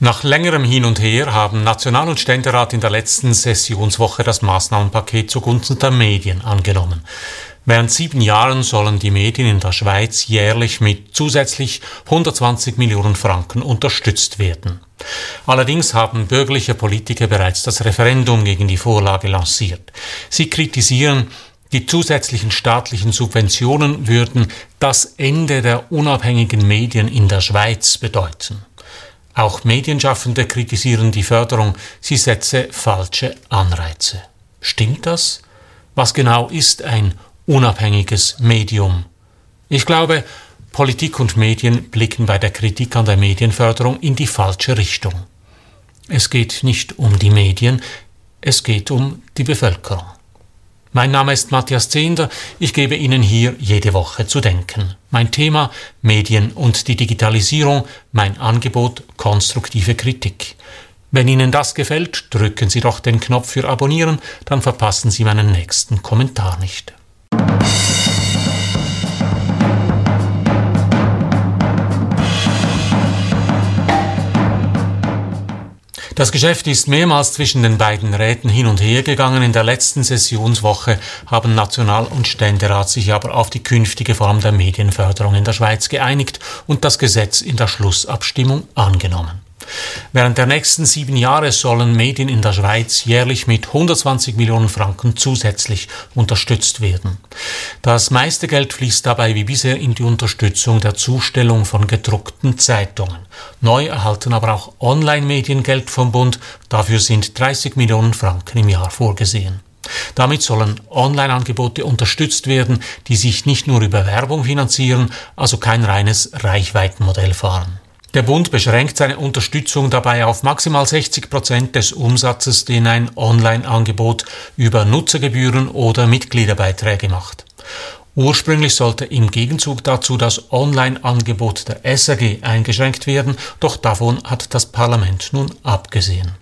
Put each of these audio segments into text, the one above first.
Nach längerem Hin und Her haben National- und Ständerat in der letzten Sessionswoche das Maßnahmenpaket zugunsten der Medien angenommen. Während sieben Jahren sollen die Medien in der Schweiz jährlich mit zusätzlich 120 Millionen Franken unterstützt werden. Allerdings haben bürgerliche Politiker bereits das Referendum gegen die Vorlage lanciert. Sie kritisieren, die zusätzlichen staatlichen Subventionen würden das Ende der unabhängigen Medien in der Schweiz bedeuten. Auch Medienschaffende kritisieren die Förderung, sie setze falsche Anreize. Stimmt das? Was genau ist ein unabhängiges Medium? Ich glaube, Politik und Medien blicken bei der Kritik an der Medienförderung in die falsche Richtung. Es geht nicht um die Medien, es geht um die Bevölkerung. Mein Name ist Matthias Zehnder. Ich gebe Ihnen hier jede Woche zu denken. Mein Thema Medien und die Digitalisierung, mein Angebot konstruktive Kritik. Wenn Ihnen das gefällt, drücken Sie doch den Knopf für Abonnieren, dann verpassen Sie meinen nächsten Kommentar nicht. Das Geschäft ist mehrmals zwischen den beiden Räten hin und her gegangen. In der letzten Sessionswoche haben National- und Ständerat sich aber auf die künftige Form der Medienförderung in der Schweiz geeinigt und das Gesetz in der Schlussabstimmung angenommen. Während der nächsten sieben Jahre sollen Medien in der Schweiz jährlich mit 120 Millionen Franken zusätzlich unterstützt werden. Das meiste Geld fließt dabei wie bisher in die Unterstützung der Zustellung von gedruckten Zeitungen. Neu erhalten aber auch Online-Medien Geld vom Bund. Dafür sind 30 Millionen Franken im Jahr vorgesehen. Damit sollen Online-Angebote unterstützt werden, die sich nicht nur über Werbung finanzieren, also kein reines Reichweitenmodell fahren. Der Bund beschränkt seine Unterstützung dabei auf maximal 60 Prozent des Umsatzes, den ein Online-Angebot über Nutzergebühren oder Mitgliederbeiträge macht. Ursprünglich sollte im Gegenzug dazu das Online-Angebot der SAG eingeschränkt werden, doch davon hat das Parlament nun abgesehen.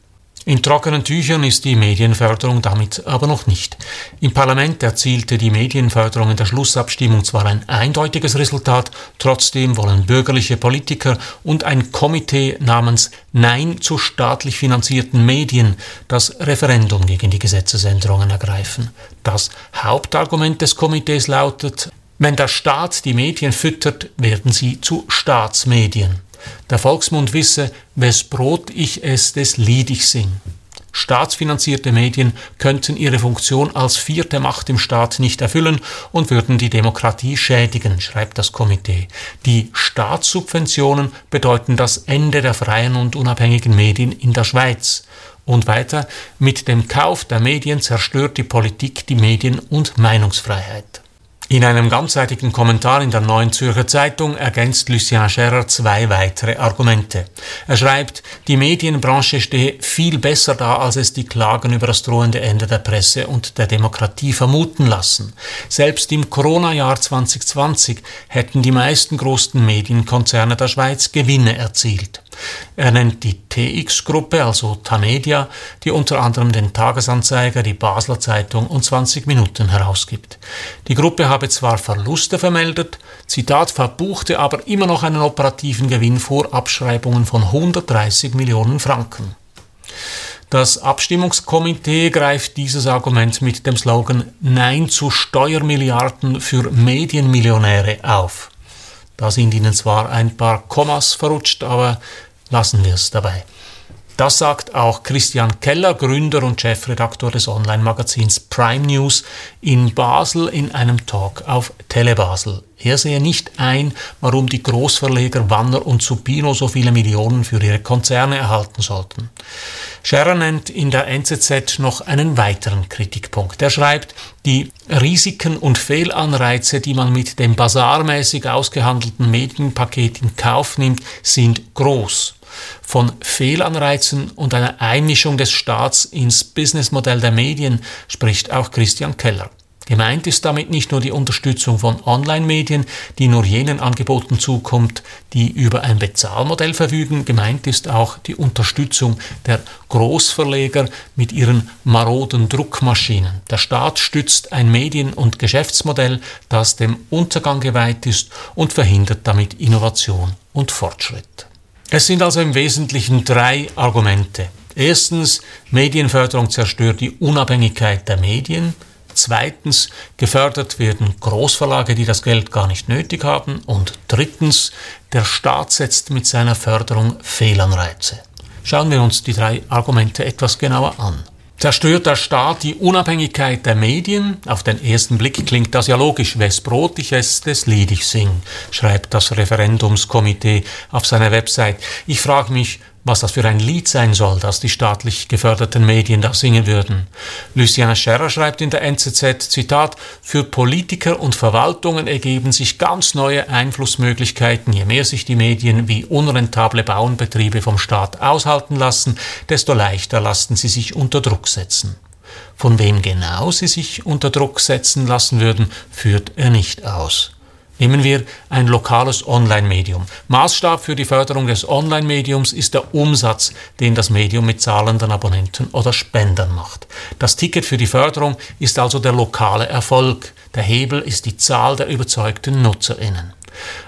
In trockenen Tüchern ist die Medienförderung damit aber noch nicht. Im Parlament erzielte die Medienförderung in der Schlussabstimmung zwar ein eindeutiges Resultat, trotzdem wollen bürgerliche Politiker und ein Komitee namens Nein zu staatlich finanzierten Medien das Referendum gegen die Gesetzesänderungen ergreifen. Das Hauptargument des Komitees lautet, wenn der Staat die Medien füttert, werden sie zu Staatsmedien. Der Volksmund wisse, wes Brot ich es, des Lied ich sing. Staatsfinanzierte Medien könnten ihre Funktion als vierte Macht im Staat nicht erfüllen und würden die Demokratie schädigen, schreibt das Komitee. Die Staatssubventionen bedeuten das Ende der freien und unabhängigen Medien in der Schweiz. Und weiter, mit dem Kauf der Medien zerstört die Politik die Medien- und Meinungsfreiheit. In einem ganzseitigen Kommentar in der Neuen Zürcher Zeitung ergänzt Lucien Scherer zwei weitere Argumente. Er schreibt, die Medienbranche stehe viel besser da, als es die Klagen über das drohende Ende der Presse und der Demokratie vermuten lassen. Selbst im Corona-Jahr 2020 hätten die meisten großen Medienkonzerne der Schweiz Gewinne erzielt. Er nennt die TX-Gruppe, also Tamedia, die unter anderem den Tagesanzeiger, die Basler Zeitung und 20 Minuten herausgibt. Die Gruppe habe zwar Verluste vermeldet, Zitat, verbuchte aber immer noch einen operativen Gewinn vor Abschreibungen von 130 Millionen Franken. Das Abstimmungskomitee greift dieses Argument mit dem Slogan Nein zu Steuermilliarden für Medienmillionäre auf. Da sind ihnen zwar ein paar Kommas verrutscht, aber lassen wir es dabei. Das sagt auch Christian Keller, Gründer und Chefredaktor des Online-Magazins Prime News in Basel in einem Talk auf Telebasel. Er sehe nicht ein, warum die Großverleger Wanner und Supino so viele Millionen für ihre Konzerne erhalten sollten. Scherer nennt in der NZZ noch einen weiteren Kritikpunkt. Er schreibt, die Risiken und Fehlanreize, die man mit dem basarmäßig ausgehandelten Medienpaket in Kauf nimmt, sind groß. Von Fehlanreizen und einer Einmischung des Staats ins Businessmodell der Medien spricht auch Christian Keller. Gemeint ist damit nicht nur die Unterstützung von Online-Medien, die nur jenen Angeboten zukommt, die über ein Bezahlmodell verfügen. Gemeint ist auch die Unterstützung der Großverleger mit ihren maroden Druckmaschinen. Der Staat stützt ein Medien- und Geschäftsmodell, das dem Untergang geweiht ist und verhindert damit Innovation und Fortschritt. Es sind also im Wesentlichen drei Argumente. Erstens, Medienförderung zerstört die Unabhängigkeit der Medien. Zweitens, gefördert werden Großverlage, die das Geld gar nicht nötig haben. Und drittens, der Staat setzt mit seiner Förderung Fehlanreize. Schauen wir uns die drei Argumente etwas genauer an. Zerstört der Staat die Unabhängigkeit der Medien? Auf den ersten Blick klingt das ja logisch. Wes Brot ich esse, des Lied ich sing, schreibt das Referendumskomitee auf seiner Website. Ich frage mich, was das für ein Lied sein soll, das die staatlich geförderten Medien da singen würden. Luciana Scherrer schreibt in der NZZ, Zitat, für Politiker und Verwaltungen ergeben sich ganz neue Einflussmöglichkeiten. Je mehr sich die Medien wie unrentable Bauernbetriebe vom Staat aushalten lassen, desto leichter lassen sie sich unter Druck setzen. Von wem genau sie sich unter Druck setzen lassen würden, führt er nicht aus. Nehmen wir ein lokales Online-Medium. Maßstab für die Förderung des Online-Mediums ist der Umsatz, den das Medium mit zahlenden Abonnenten oder Spendern macht. Das Ticket für die Förderung ist also der lokale Erfolg. Der Hebel ist die Zahl der überzeugten Nutzerinnen.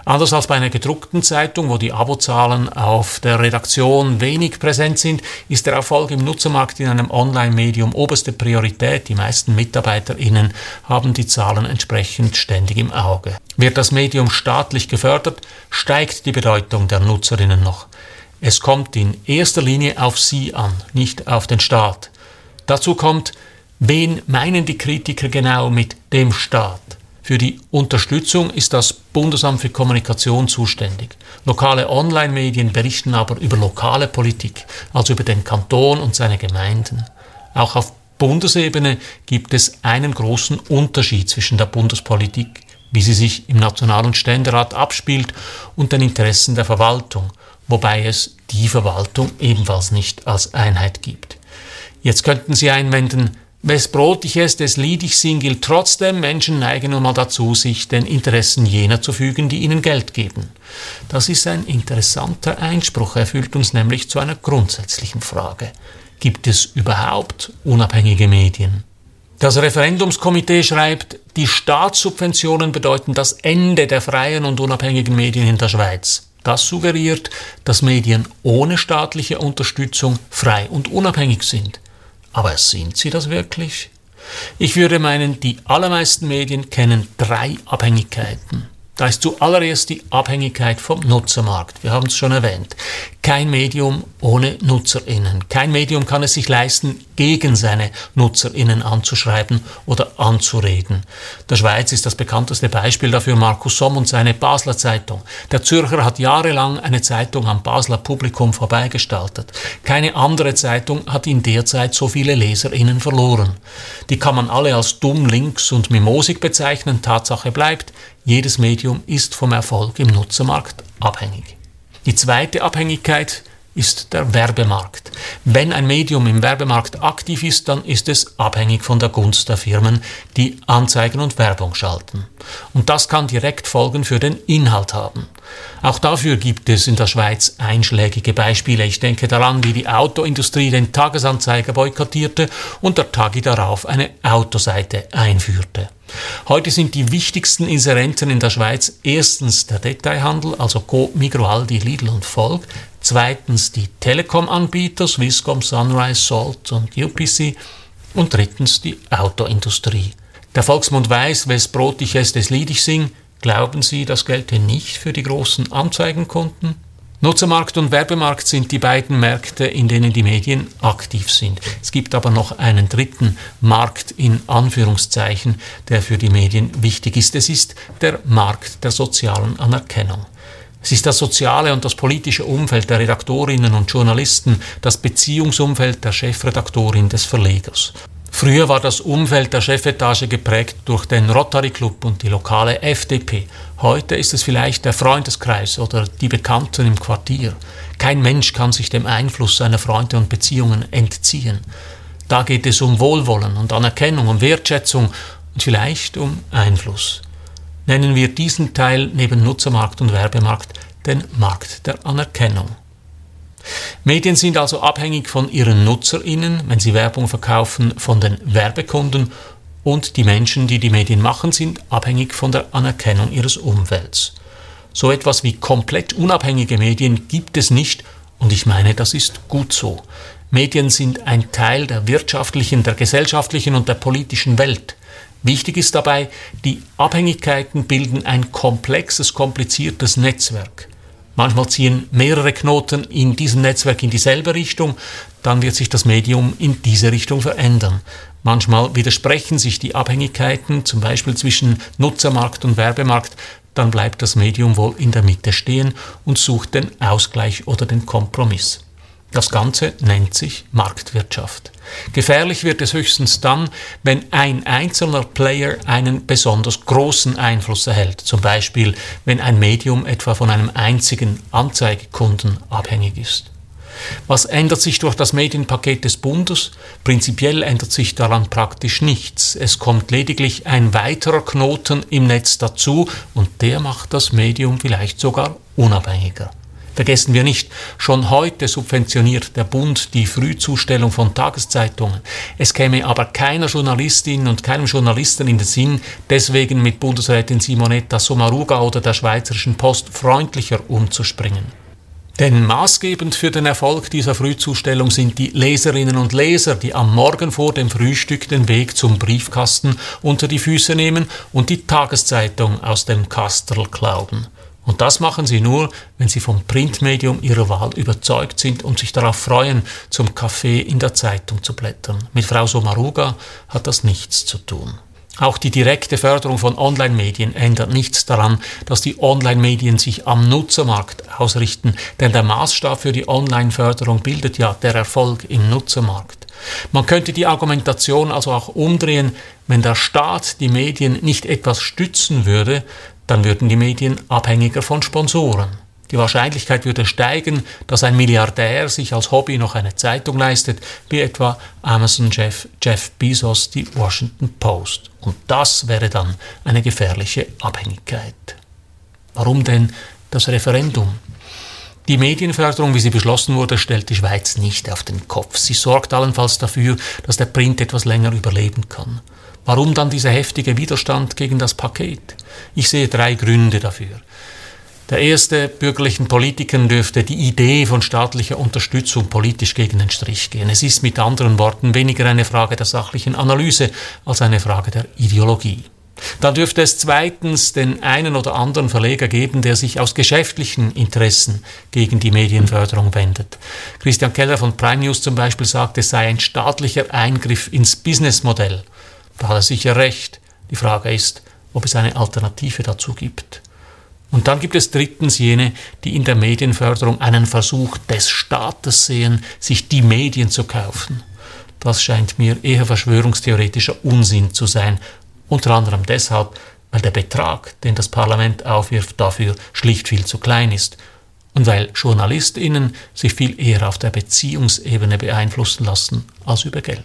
Anders als bei einer gedruckten Zeitung, wo die Abozahlen auf der Redaktion wenig präsent sind, ist der Erfolg im Nutzermarkt in einem Online-Medium oberste Priorität. Die meisten MitarbeiterInnen haben die Zahlen entsprechend ständig im Auge. Wird das Medium staatlich gefördert, steigt die Bedeutung der Nutzerinnen noch. Es kommt in erster Linie auf sie an, nicht auf den Staat. Dazu kommt, wen meinen die Kritiker genau mit dem Staat? Für die Unterstützung ist das Bundesamt für Kommunikation zuständig. Lokale Online-Medien berichten aber über lokale Politik, also über den Kanton und seine Gemeinden. Auch auf Bundesebene gibt es einen großen Unterschied zwischen der Bundespolitik, wie sie sich im National- und Ständerat abspielt, und den Interessen der Verwaltung, wobei es die Verwaltung ebenfalls nicht als Einheit gibt. Jetzt könnten Sie einwenden, Wes Brot ich esse, des Lied ich sing, gilt trotzdem, Menschen neigen nun mal dazu, sich den Interessen jener zu fügen, die ihnen Geld geben. Das ist ein interessanter Einspruch, er führt uns nämlich zu einer grundsätzlichen Frage. Gibt es überhaupt unabhängige Medien? Das Referendumskomitee schreibt, die Staatssubventionen bedeuten das Ende der freien und unabhängigen Medien in der Schweiz. Das suggeriert, dass Medien ohne staatliche Unterstützung frei und unabhängig sind. Aber sind sie das wirklich? Ich würde meinen, die allermeisten Medien kennen drei Abhängigkeiten. Da ist zuallererst die Abhängigkeit vom Nutzermarkt. Wir haben es schon erwähnt. Kein Medium ohne NutzerInnen. Kein Medium kann es sich leisten, gegen seine NutzerInnen anzuschreiben oder anzureden. Der Schweiz ist das bekannteste Beispiel dafür Markus Somm und seine Basler Zeitung. Der Zürcher hat jahrelang eine Zeitung am Basler Publikum vorbeigestaltet. Keine andere Zeitung hat in der Zeit so viele LeserInnen verloren. Die kann man alle als dumm, links und mimosig bezeichnen. Tatsache bleibt, jedes Medium ist vom Erfolg im Nutzermarkt abhängig. Die zweite Abhängigkeit ist der Werbemarkt. Wenn ein Medium im Werbemarkt aktiv ist, dann ist es abhängig von der Gunst der Firmen, die Anzeigen und Werbung schalten. Und das kann direkt Folgen für den Inhalt haben. Auch dafür gibt es in der Schweiz einschlägige Beispiele. Ich denke daran, wie die Autoindustrie den Tagesanzeiger boykottierte und der Tagi darauf eine Autoseite einführte. Heute sind die wichtigsten Inserenten in der Schweiz erstens der Detailhandel, also Co, Migro, Aldi, Lidl und Volk, zweitens die Telekom-Anbieter, Swisscom, Sunrise, Salt und UPC und drittens die Autoindustrie. Der Volksmund weiß, wes Brot ich esse, des Lied ich sing. Glauben Sie, das gelte nicht für die großen Anzeigenkunden? Nutzermarkt und Werbemarkt sind die beiden Märkte, in denen die Medien aktiv sind. Es gibt aber noch einen dritten Markt in Anführungszeichen, der für die Medien wichtig ist. Es ist der Markt der sozialen Anerkennung. Es ist das soziale und das politische Umfeld der Redaktorinnen und Journalisten, das Beziehungsumfeld der Chefredaktorin des Verlegers. Früher war das Umfeld der Chefetage geprägt durch den Rotary Club und die lokale FDP. Heute ist es vielleicht der Freundeskreis oder die Bekannten im Quartier. Kein Mensch kann sich dem Einfluss seiner Freunde und Beziehungen entziehen. Da geht es um Wohlwollen und Anerkennung, um Wertschätzung und vielleicht um Einfluss. Nennen wir diesen Teil neben Nutzermarkt und Werbemarkt den Markt der Anerkennung. Medien sind also abhängig von ihren Nutzerinnen, wenn sie Werbung verkaufen, von den Werbekunden und die Menschen, die die Medien machen, sind abhängig von der Anerkennung ihres Umfelds. So etwas wie komplett unabhängige Medien gibt es nicht und ich meine, das ist gut so. Medien sind ein Teil der wirtschaftlichen, der gesellschaftlichen und der politischen Welt. Wichtig ist dabei, die Abhängigkeiten bilden ein komplexes, kompliziertes Netzwerk. Manchmal ziehen mehrere Knoten in diesem Netzwerk in dieselbe Richtung, dann wird sich das Medium in diese Richtung verändern. Manchmal widersprechen sich die Abhängigkeiten, zum Beispiel zwischen Nutzermarkt und Werbemarkt, dann bleibt das Medium wohl in der Mitte stehen und sucht den Ausgleich oder den Kompromiss. Das Ganze nennt sich Marktwirtschaft. Gefährlich wird es höchstens dann, wenn ein einzelner Player einen besonders großen Einfluss erhält, zum Beispiel wenn ein Medium etwa von einem einzigen Anzeigekunden abhängig ist. Was ändert sich durch das Medienpaket des Bundes? Prinzipiell ändert sich daran praktisch nichts. Es kommt lediglich ein weiterer Knoten im Netz dazu und der macht das Medium vielleicht sogar unabhängiger. Vergessen wir nicht, schon heute subventioniert der Bund die Frühzustellung von Tageszeitungen. Es käme aber keiner Journalistin und keinem Journalisten in den Sinn, deswegen mit Bundesrätin Simonetta Sommaruga oder der Schweizerischen Post freundlicher umzuspringen. Denn maßgebend für den Erfolg dieser Frühzustellung sind die Leserinnen und Leser, die am Morgen vor dem Frühstück den Weg zum Briefkasten unter die Füße nehmen und die Tageszeitung aus dem Kastel klauben. Und das machen sie nur, wenn sie vom Printmedium ihrer Wahl überzeugt sind und sich darauf freuen, zum Kaffee in der Zeitung zu blättern. Mit Frau Somaruga hat das nichts zu tun. Auch die direkte Förderung von Online-Medien ändert nichts daran, dass die Online-Medien sich am Nutzermarkt ausrichten, denn der Maßstab für die Online-Förderung bildet ja der Erfolg im Nutzermarkt. Man könnte die Argumentation also auch umdrehen, wenn der Staat die Medien nicht etwas stützen würde, dann würden die Medien abhängiger von Sponsoren. Die Wahrscheinlichkeit würde steigen, dass ein Milliardär sich als Hobby noch eine Zeitung leistet, wie etwa Amazon-Chef Jeff Bezos die Washington Post. Und das wäre dann eine gefährliche Abhängigkeit. Warum denn das Referendum? Die Medienförderung, wie sie beschlossen wurde, stellt die Schweiz nicht auf den Kopf. Sie sorgt allenfalls dafür, dass der Print etwas länger überleben kann. Warum dann dieser heftige Widerstand gegen das Paket? Ich sehe drei Gründe dafür. Der erste, bürgerlichen Politikern dürfte die Idee von staatlicher Unterstützung politisch gegen den Strich gehen. Es ist mit anderen Worten weniger eine Frage der sachlichen Analyse als eine Frage der Ideologie. Dann dürfte es zweitens den einen oder anderen Verleger geben, der sich aus geschäftlichen Interessen gegen die Medienförderung wendet. Christian Keller von Prime News zum Beispiel sagt, es sei ein staatlicher Eingriff ins Businessmodell. Da hat er sicher recht. Die Frage ist, ob es eine Alternative dazu gibt. Und dann gibt es drittens jene, die in der Medienförderung einen Versuch des Staates sehen, sich die Medien zu kaufen. Das scheint mir eher verschwörungstheoretischer Unsinn zu sein, unter anderem deshalb, weil der Betrag, den das Parlament aufwirft, dafür schlicht viel zu klein ist und weil Journalistinnen sich viel eher auf der Beziehungsebene beeinflussen lassen als über Geld.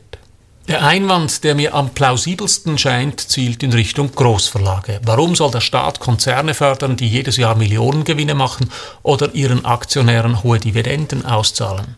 Der Einwand, der mir am plausibelsten scheint, zielt in Richtung Großverlage. Warum soll der Staat Konzerne fördern, die jedes Jahr Millionengewinne machen oder ihren Aktionären hohe Dividenden auszahlen?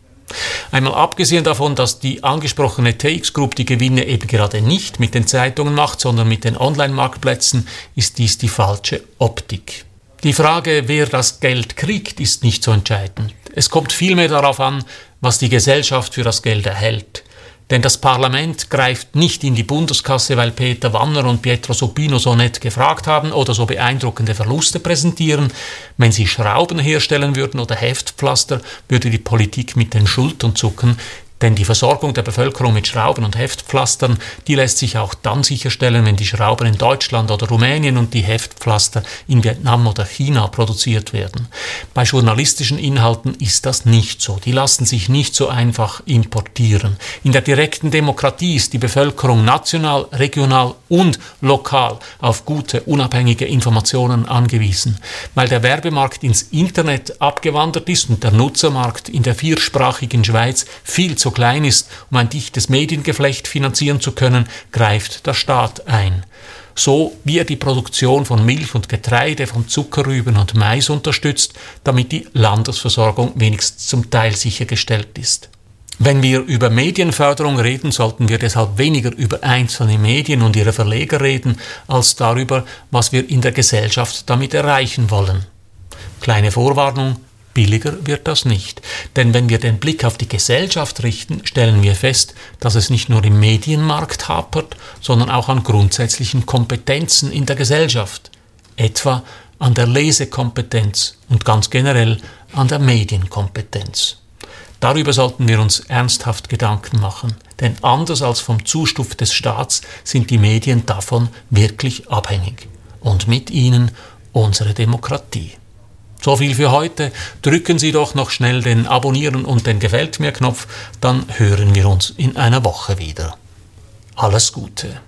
Einmal abgesehen davon, dass die angesprochene TX Group die Gewinne eben gerade nicht mit den Zeitungen macht, sondern mit den Online-Marktplätzen, ist dies die falsche Optik. Die Frage, wer das Geld kriegt, ist nicht so entscheidend. Es kommt vielmehr darauf an, was die Gesellschaft für das Geld erhält. Denn das Parlament greift nicht in die Bundeskasse, weil Peter Wanner und Pietro Supino so nett gefragt haben oder so beeindruckende Verluste präsentieren. Wenn sie Schrauben herstellen würden oder Heftpflaster, würde die Politik mit den Schultern zucken, denn die Versorgung der Bevölkerung mit Schrauben und Heftpflastern, die lässt sich auch dann sicherstellen, wenn die Schrauben in Deutschland oder Rumänien und die Heftpflaster in Vietnam oder China produziert werden. Bei journalistischen Inhalten ist das nicht so. Die lassen sich nicht so einfach importieren. In der direkten Demokratie ist die Bevölkerung national, regional und lokal auf gute, unabhängige Informationen angewiesen. Weil der Werbemarkt ins Internet abgewandert ist und der Nutzermarkt in der viersprachigen Schweiz viel zu klein ist, um ein dichtes Mediengeflecht finanzieren zu können, greift der Staat ein. So wie er die Produktion von Milch und Getreide, von Zuckerrüben und Mais unterstützt, damit die Landesversorgung wenigstens zum Teil sichergestellt ist. Wenn wir über Medienförderung reden, sollten wir deshalb weniger über einzelne Medien und ihre Verleger reden, als darüber, was wir in der Gesellschaft damit erreichen wollen. Kleine Vorwarnung, billiger wird das nicht. Denn wenn wir den Blick auf die Gesellschaft richten, stellen wir fest, dass es nicht nur im Medienmarkt hapert, sondern auch an grundsätzlichen Kompetenzen in der Gesellschaft. Etwa an der Lesekompetenz und ganz generell an der Medienkompetenz. Darüber sollten wir uns ernsthaft Gedanken machen, denn anders als vom Zustuf des Staats sind die Medien davon wirklich abhängig und mit ihnen unsere Demokratie. So viel für heute. Drücken Sie doch noch schnell den Abonnieren und den Gefällt mir Knopf, dann hören wir uns in einer Woche wieder. Alles Gute.